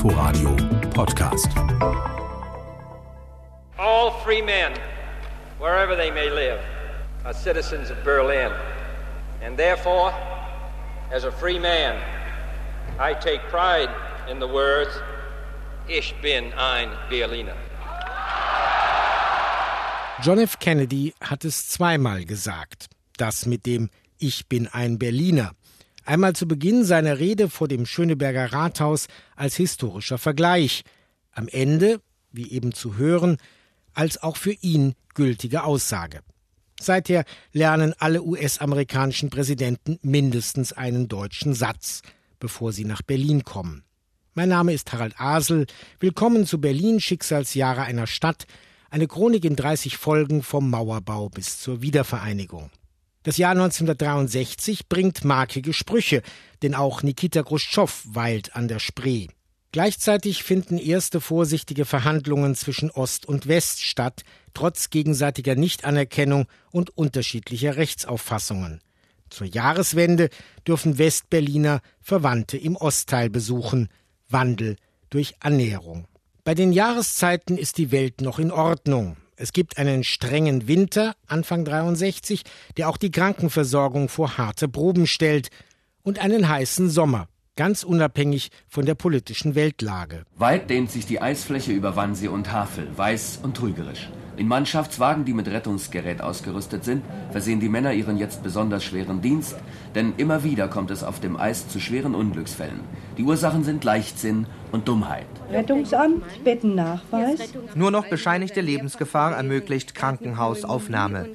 Inforadio Podcast. All free men, wherever they may live, are citizens of Berlin. And therefore, as a free man, I take pride in the words, Ich bin ein Berliner. John F. Kennedy hat es zweimal gesagt. Das mit dem Ich bin ein Berliner. Einmal zu Beginn seiner Rede vor dem Schöneberger Rathaus als historischer Vergleich. Am Ende, wie eben zu hören, als auch für ihn gültige Aussage. Seither lernen alle US-amerikanischen Präsidenten mindestens einen deutschen Satz, bevor sie nach Berlin kommen. Mein Name ist Harald Asel. Willkommen zu Berlin Schicksalsjahre einer Stadt, eine Chronik in 30 Folgen vom Mauerbau bis zur Wiedervereinigung. Das Jahr 1963 bringt markige Sprüche, denn auch Nikita Khrushchev weilt an der Spree. Gleichzeitig finden erste vorsichtige Verhandlungen zwischen Ost und West statt, trotz gegenseitiger Nichtanerkennung und unterschiedlicher Rechtsauffassungen. Zur Jahreswende dürfen Westberliner Verwandte im Ostteil besuchen. Wandel durch Annäherung. Bei den Jahreszeiten ist die Welt noch in Ordnung. Es gibt einen strengen Winter, Anfang 63, der auch die Krankenversorgung vor harte Proben stellt, und einen heißen Sommer, ganz unabhängig von der politischen Weltlage. Weit dehnt sich die Eisfläche über Wannsee und Havel, weiß und trügerisch. In Mannschaftswagen, die mit Rettungsgerät ausgerüstet sind, versehen die Männer ihren jetzt besonders schweren Dienst, denn immer wieder kommt es auf dem Eis zu schweren Unglücksfällen. Die Ursachen sind Leichtsinn und Dummheit. Rettungsamt, Bettennachweis. Nur noch bescheinigte Lebensgefahr ermöglicht Krankenhausaufnahme.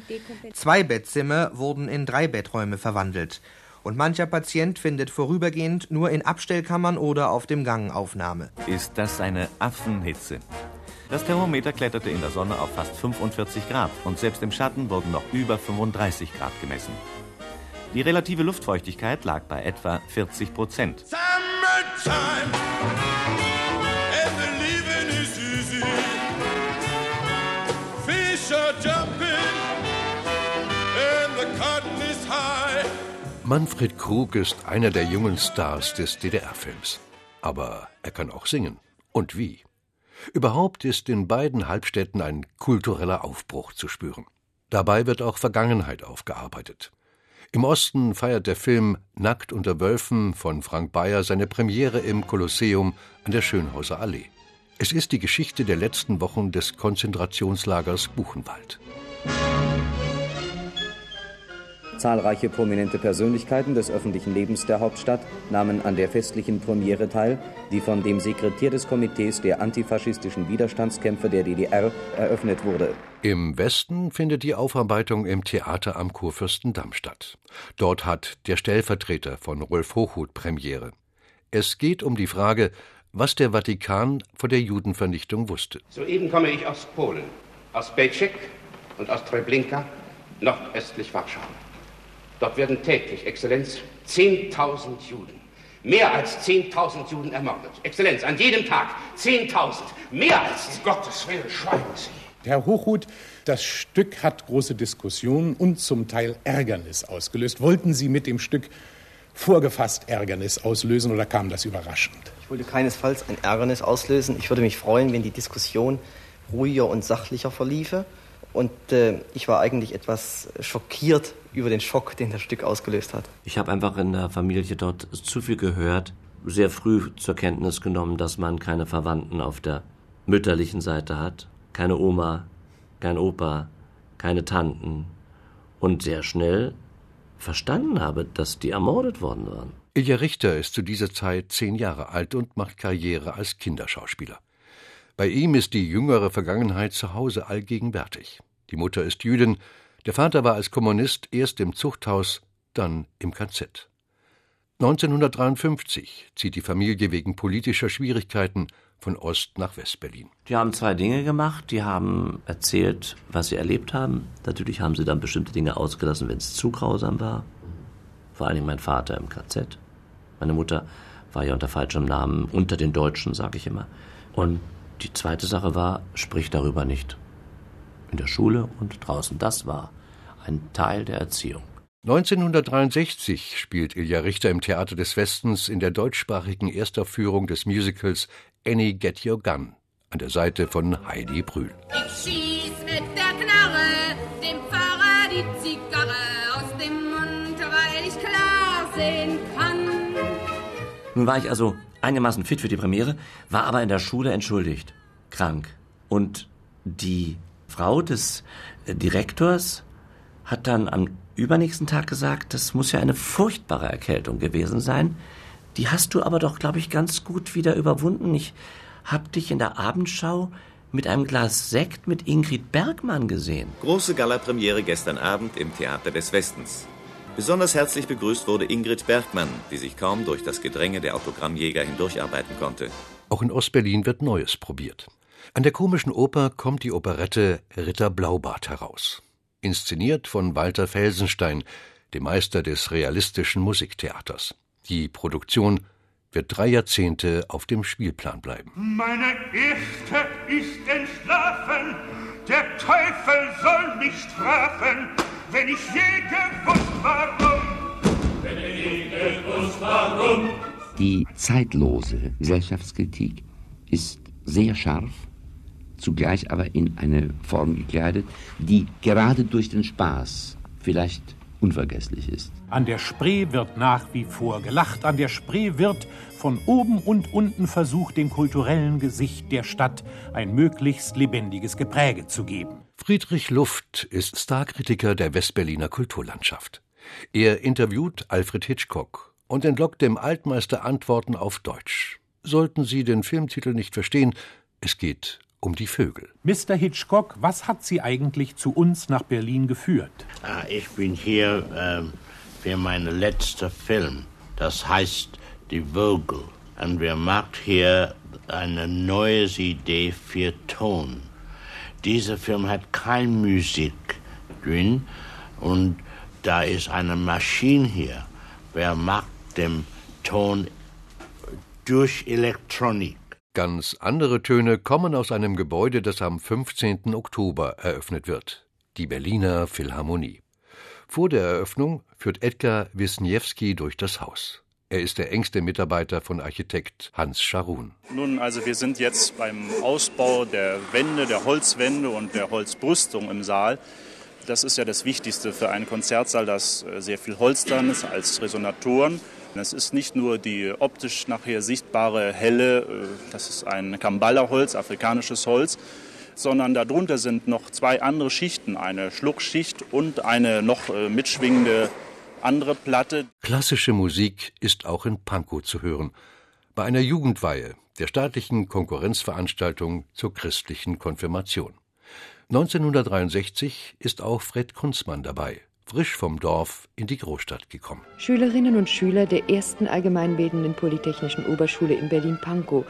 Zwei Bettzimmer wurden in drei Betträume verwandelt. Und mancher Patient findet vorübergehend nur in Abstellkammern oder auf dem Gang Aufnahme. Ist das eine Affenhitze? Das Thermometer kletterte in der Sonne auf fast 45 Grad und selbst im Schatten wurden noch über 35 Grad gemessen. Die relative Luftfeuchtigkeit lag bei etwa 40 Prozent. Manfred Krug ist einer der jungen Stars des DDR-Films. Aber er kann auch singen. Und wie? Überhaupt ist in beiden Halbstädten ein kultureller Aufbruch zu spüren. Dabei wird auch Vergangenheit aufgearbeitet. Im Osten feiert der Film Nackt unter Wölfen von Frank Bayer seine Premiere im Kolosseum an der Schönhauser Allee. Es ist die Geschichte der letzten Wochen des Konzentrationslagers Buchenwald. Zahlreiche prominente Persönlichkeiten des öffentlichen Lebens der Hauptstadt nahmen an der festlichen Premiere teil, die von dem Sekretär des Komitees der antifaschistischen Widerstandskämpfer der DDR eröffnet wurde. Im Westen findet die Aufarbeitung im Theater am Kurfürstendamm statt. Dort hat der Stellvertreter von Rolf Hochhuth Premiere. Es geht um die Frage, was der Vatikan vor der Judenvernichtung wusste. Soeben komme ich aus Polen, aus Belzec und aus Treblinka, nordöstlich Warschau. Dort werden täglich, Exzellenz, 10.000 Juden, mehr als 10.000 Juden ermordet. Exzellenz, an jedem Tag 10.000, mehr als... Um Gottes Willen, schweigen Sie. Herr Hochhuth, das Stück hat große Diskussionen und zum Teil Ärgernis ausgelöst. Wollten Sie mit dem Stück vorgefasst Ärgernis auslösen oder kam das überraschend? Ich wollte keinesfalls ein Ärgernis auslösen. Ich würde mich freuen, wenn die Diskussion ruhiger und sachlicher verliefe. Und äh, ich war eigentlich etwas schockiert über den Schock, den das Stück ausgelöst hat. Ich habe einfach in der Familie dort zu viel gehört, sehr früh zur Kenntnis genommen, dass man keine Verwandten auf der mütterlichen Seite hat, keine Oma, kein Opa, keine Tanten und sehr schnell verstanden habe, dass die ermordet worden waren. Ilja Richter ist zu dieser Zeit zehn Jahre alt und macht Karriere als Kinderschauspieler. Bei ihm ist die jüngere Vergangenheit zu Hause allgegenwärtig. Die Mutter ist Jüdin, der Vater war als Kommunist erst im Zuchthaus, dann im KZ. 1953 zieht die Familie wegen politischer Schwierigkeiten von Ost nach Westberlin. Die haben zwei Dinge gemacht. Die haben erzählt, was sie erlebt haben. Natürlich haben sie dann bestimmte Dinge ausgelassen, wenn es zu grausam war. Vor allem mein Vater im KZ. Meine Mutter war ja unter falschem Namen unter den Deutschen, sage ich immer. Und die zweite Sache war, sprich darüber nicht. In der Schule und draußen. Das war ein Teil der Erziehung. 1963 spielt Ilja Richter im Theater des Westens in der deutschsprachigen Erstaufführung des Musicals Annie Get Your Gun an der Seite von Heidi Brühl. Ich schieß mit der Knarre dem Pfarrer die Zigarre aus dem Mund, weil ich klar sehen kann. Nun war ich also einigermaßen fit für die Premiere, war aber in der Schule entschuldigt, krank. Und die Frau des äh, Direktors hat dann am übernächsten Tag gesagt, das muss ja eine furchtbare Erkältung gewesen sein. Die hast du aber doch, glaube ich, ganz gut wieder überwunden. Ich hab dich in der Abendschau mit einem Glas Sekt mit Ingrid Bergmann gesehen. Große Gala-Premiere gestern Abend im Theater des Westens. Besonders herzlich begrüßt wurde Ingrid Bergmann, die sich kaum durch das Gedränge der Autogrammjäger hindurcharbeiten konnte. Auch in Ostberlin wird Neues probiert. An der komischen Oper kommt die Operette Ritter Blaubart heraus. Inszeniert von Walter Felsenstein, dem Meister des realistischen Musiktheaters. Die Produktion wird drei Jahrzehnte auf dem Spielplan bleiben. Meine Erste ist entschlafen, der Teufel soll mich strafen, wenn ich je gewusst warum. Wenn ich je gewusst warum. Die zeitlose Gesellschaftskritik ist sehr scharf, zugleich aber in eine Form gekleidet, die gerade durch den Spaß vielleicht unvergesslich ist. An der Spree wird nach wie vor gelacht, an der Spree wird von oben und unten versucht, dem kulturellen Gesicht der Stadt ein möglichst lebendiges Gepräge zu geben. Friedrich Luft ist Starkritiker der Westberliner Kulturlandschaft. Er interviewt Alfred Hitchcock und entlockt dem Altmeister Antworten auf Deutsch. Sollten Sie den Filmtitel nicht verstehen, es geht um die Vögel. Mr. Hitchcock, was hat Sie eigentlich zu uns nach Berlin geführt? Ah, ich bin hier ähm, für meinen letzten Film. Das heißt Die Vögel. Und wir machen hier eine neue Idee für Ton. Dieser Film hat keine Musik drin und da ist eine Maschine hier. Wer macht den Ton durch Elektronik? Ganz andere Töne kommen aus einem Gebäude, das am 15. Oktober eröffnet wird, die Berliner Philharmonie. Vor der Eröffnung führt Edgar Wisniewski durch das Haus. Er ist der engste Mitarbeiter von Architekt Hans Scharun. Nun, also wir sind jetzt beim Ausbau der Wände, der Holzwände und der Holzbrüstung im Saal. Das ist ja das Wichtigste für einen Konzertsaal, dass äh, sehr viel Holz dran ist als Resonatoren. Es ist nicht nur die optisch nachher sichtbare helle, äh, das ist ein Kambala-Holz, afrikanisches Holz, sondern darunter sind noch zwei andere Schichten, eine Schluckschicht und eine noch äh, mitschwingende andere Platte. Klassische Musik ist auch in Pankow zu hören. Bei einer Jugendweihe, der staatlichen Konkurrenzveranstaltung zur christlichen Konfirmation. 1963 ist auch Fred Kunzmann dabei frisch vom Dorf in die Großstadt gekommen. Schülerinnen und Schüler der ersten allgemeinbildenden Polytechnischen Oberschule in Berlin-Pankow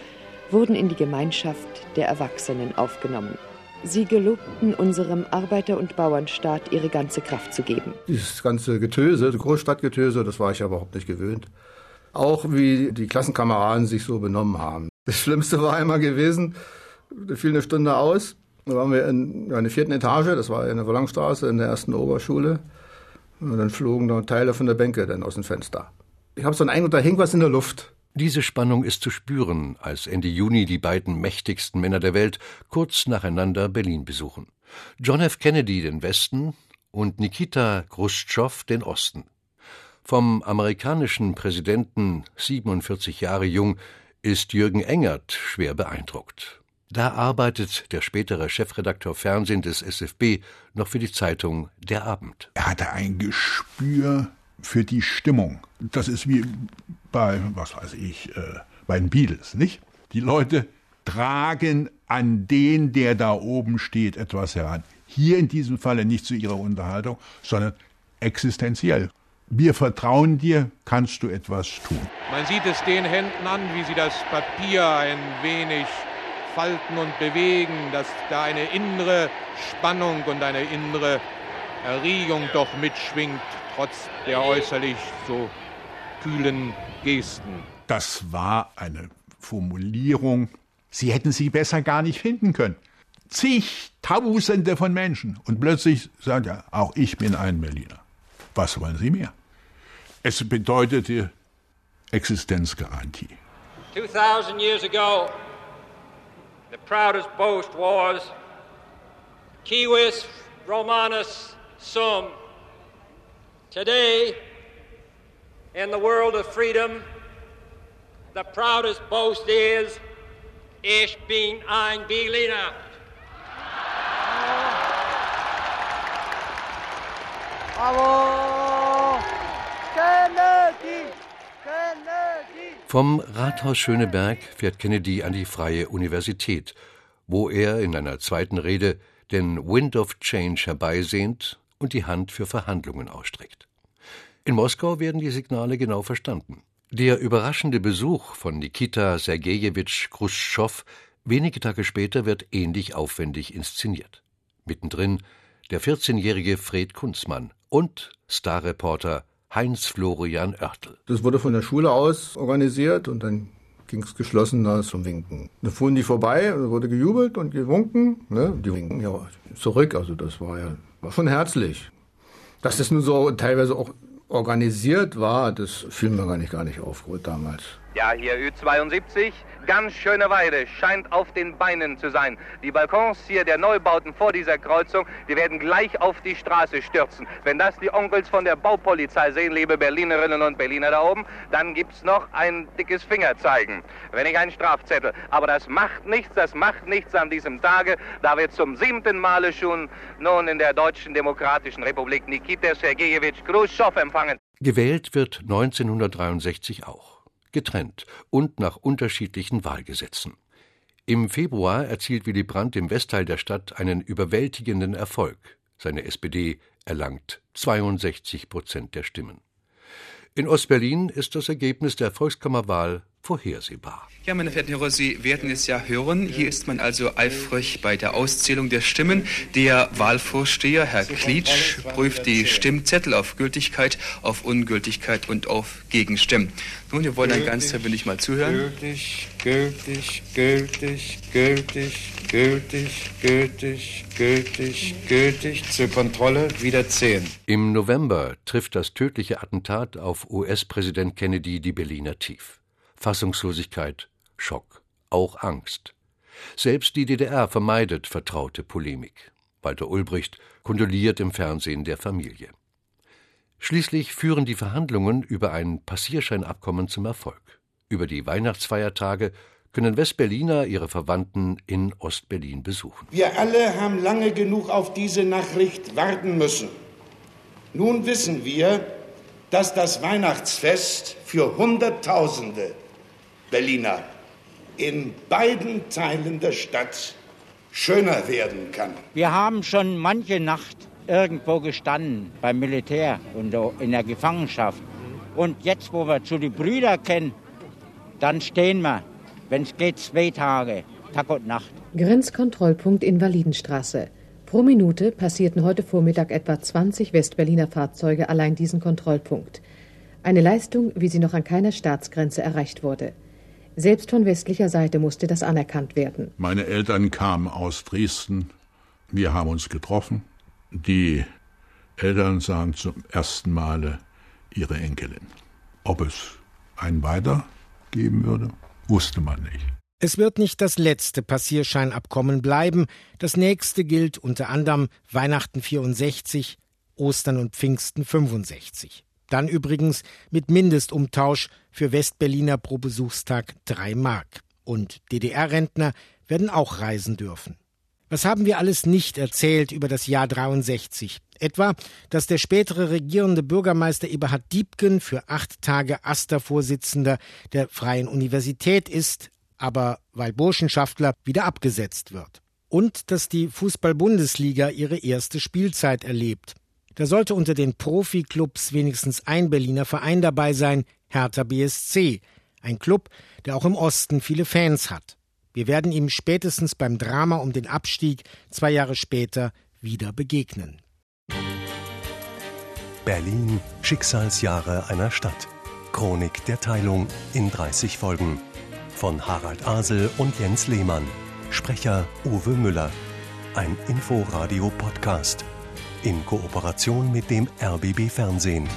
wurden in die Gemeinschaft der Erwachsenen aufgenommen. Sie gelobten unserem Arbeiter- und Bauernstaat ihre ganze Kraft zu geben. Dieses ganze Getöse, Großstadtgetöse, das war ich ja überhaupt nicht gewöhnt. Auch wie die Klassenkameraden sich so benommen haben. Das Schlimmste war einmal gewesen, da fiel eine Stunde aus. Da waren wir in einer vierten Etage, das war in der Wollangstraße, in der ersten Oberschule. Und dann flogen da Teile von der Bänke dann aus dem Fenster. Ich habe so einen Eindruck, da hing was in der Luft. Diese Spannung ist zu spüren, als Ende Juni die beiden mächtigsten Männer der Welt kurz nacheinander Berlin besuchen. John F. Kennedy den Westen und Nikita Khrushchev den Osten. Vom amerikanischen Präsidenten, 47 Jahre jung, ist Jürgen Engert schwer beeindruckt. Da arbeitet der spätere Chefredakteur Fernsehen des SFB noch für die Zeitung Der Abend. Er hatte ein Gespür für die Stimmung. Das ist wie bei, was weiß ich, äh, bei den Beatles, nicht? Die Leute tragen an den, der da oben steht, etwas heran. Hier in diesem Falle nicht zu ihrer Unterhaltung, sondern existenziell. Wir vertrauen dir, kannst du etwas tun. Man sieht es den Händen an, wie sie das Papier ein wenig falten und bewegen, dass da eine innere Spannung und eine innere Erregung doch mitschwingt, trotz der äußerlich so kühlen Gesten. Das war eine Formulierung, Sie hätten sie besser gar nicht finden können. Zigtausende von Menschen. Und plötzlich sagt er, auch ich bin ein Berliner. Was wollen Sie mehr? Es bedeutete Existenzgarantie. 2000 years ago, the proudest boast was Civis Romanus Sum. Today, in the world of freedom, the proudest boast is Ich bin ein Berliner. Bravo! Kennedy! Kennedy! Vom Rathaus Schöneberg fährt Kennedy an die Freie Universität, wo er in einer zweiten Rede den Wind of Change herbeisehnt und die Hand für Verhandlungen ausstreckt. In Moskau werden die Signale genau verstanden. Der überraschende Besuch von Nikita Sergejewitsch Chruschtschow wenige Tage später wird ähnlich aufwendig inszeniert. Mittendrin der 14-jährige Fred Kunzmann und Starreporter Heinz Florian Oertel. Das wurde von der Schule aus organisiert und dann ging es geschlossen da zum Winken. Da fuhren die vorbei wurde gejubelt und gewunken. Ne? Die winken ja zurück, also das war ja war schon herzlich. Dass das nun so teilweise auch organisiert war, das fiel mir gar nicht, gar nicht auf damals. Ja, hier Ü72. Ganz schöne Weide, scheint auf den Beinen zu sein. Die Balkons hier der Neubauten vor dieser Kreuzung, die werden gleich auf die Straße stürzen. Wenn das die Onkels von der Baupolizei sehen, liebe Berlinerinnen und Berliner da oben, dann gibt's noch ein dickes Fingerzeigen. Wenn ich einen Strafzettel. Aber das macht nichts, das macht nichts an diesem Tage, da wir zum siebten Male schon nun in der Deutschen Demokratischen Republik Nikita Sergejewitsch Khrushchev empfangen. Gewählt wird 1963 auch getrennt und nach unterschiedlichen Wahlgesetzen. Im Februar erzielt Willy Brandt im Westteil der Stadt einen überwältigenden Erfolg. Seine SPD erlangt 62 Prozent der Stimmen. In Ostberlin ist das Ergebnis der Volkskammerwahl vorhersehbar. Ja, meine verehrten Hörer, Sie werden es ja hören. Hier ist man also eifrig bei der Auszählung der Stimmen. Der Wahlvorsteher, Herr Klitsch, prüft die Stimmzettel auf Gültigkeit, auf Ungültigkeit und auf Gegenstimmen. Nun, wir wollen dann ganz verbindlich mal zuhören. Gültig, gültig, gültig, gültig, gültig, gültig, gültig, gültig. Zur Kontrolle wieder 10. Im November trifft das tödliche Attentat auf US-Präsident Kennedy die Berliner tief. Fassungslosigkeit, Schock, auch Angst. Selbst die DDR vermeidet vertraute Polemik. Walter Ulbricht kondoliert im Fernsehen der Familie. Schließlich führen die Verhandlungen über ein Passierscheinabkommen zum Erfolg. Über die Weihnachtsfeiertage können Westberliner ihre Verwandten in Ostberlin besuchen. Wir alle haben lange genug auf diese Nachricht warten müssen. Nun wissen wir, dass das Weihnachtsfest für Hunderttausende Berliner in beiden Teilen der Stadt schöner werden kann. Wir haben schon manche Nacht irgendwo gestanden beim Militär und in der Gefangenschaft. Und jetzt, wo wir zu den Brüdern kennen, dann stehen wir, wenn es geht, zwei Tage, Tag und Nacht. Grenzkontrollpunkt Invalidenstraße. Pro Minute passierten heute Vormittag etwa 20 Westberliner Fahrzeuge allein diesen Kontrollpunkt. Eine Leistung, wie sie noch an keiner Staatsgrenze erreicht wurde. Selbst von westlicher Seite musste das anerkannt werden. Meine Eltern kamen aus Dresden. Wir haben uns getroffen. Die Eltern sahen zum ersten Male ihre Enkelin. Ob es ein Weiter geben würde, wusste man nicht. Es wird nicht das letzte Passierscheinabkommen bleiben. Das nächste gilt unter anderem Weihnachten 64, Ostern und Pfingsten 65. Dann übrigens mit Mindestumtausch für Westberliner pro Besuchstag drei Mark. Und DDR-Rentner werden auch reisen dürfen. Was haben wir alles nicht erzählt über das Jahr 63? Etwa, dass der spätere regierende Bürgermeister Eberhard Diebken für acht Tage Aster-Vorsitzender der Freien Universität ist, aber weil Burschenschaftler wieder abgesetzt wird. Und dass die Fußball-Bundesliga ihre erste Spielzeit erlebt. Da sollte unter den Profiklubs wenigstens ein Berliner Verein dabei sein, Hertha BSC, ein Club, der auch im Osten viele Fans hat. Wir werden ihm spätestens beim Drama um den Abstieg zwei Jahre später wieder begegnen. Berlin Schicksalsjahre einer Stadt. Chronik der Teilung in 30 Folgen. Von Harald Asel und Jens Lehmann. Sprecher Uwe Müller. Ein Inforadio-Podcast. In Kooperation mit dem RBB Fernsehen.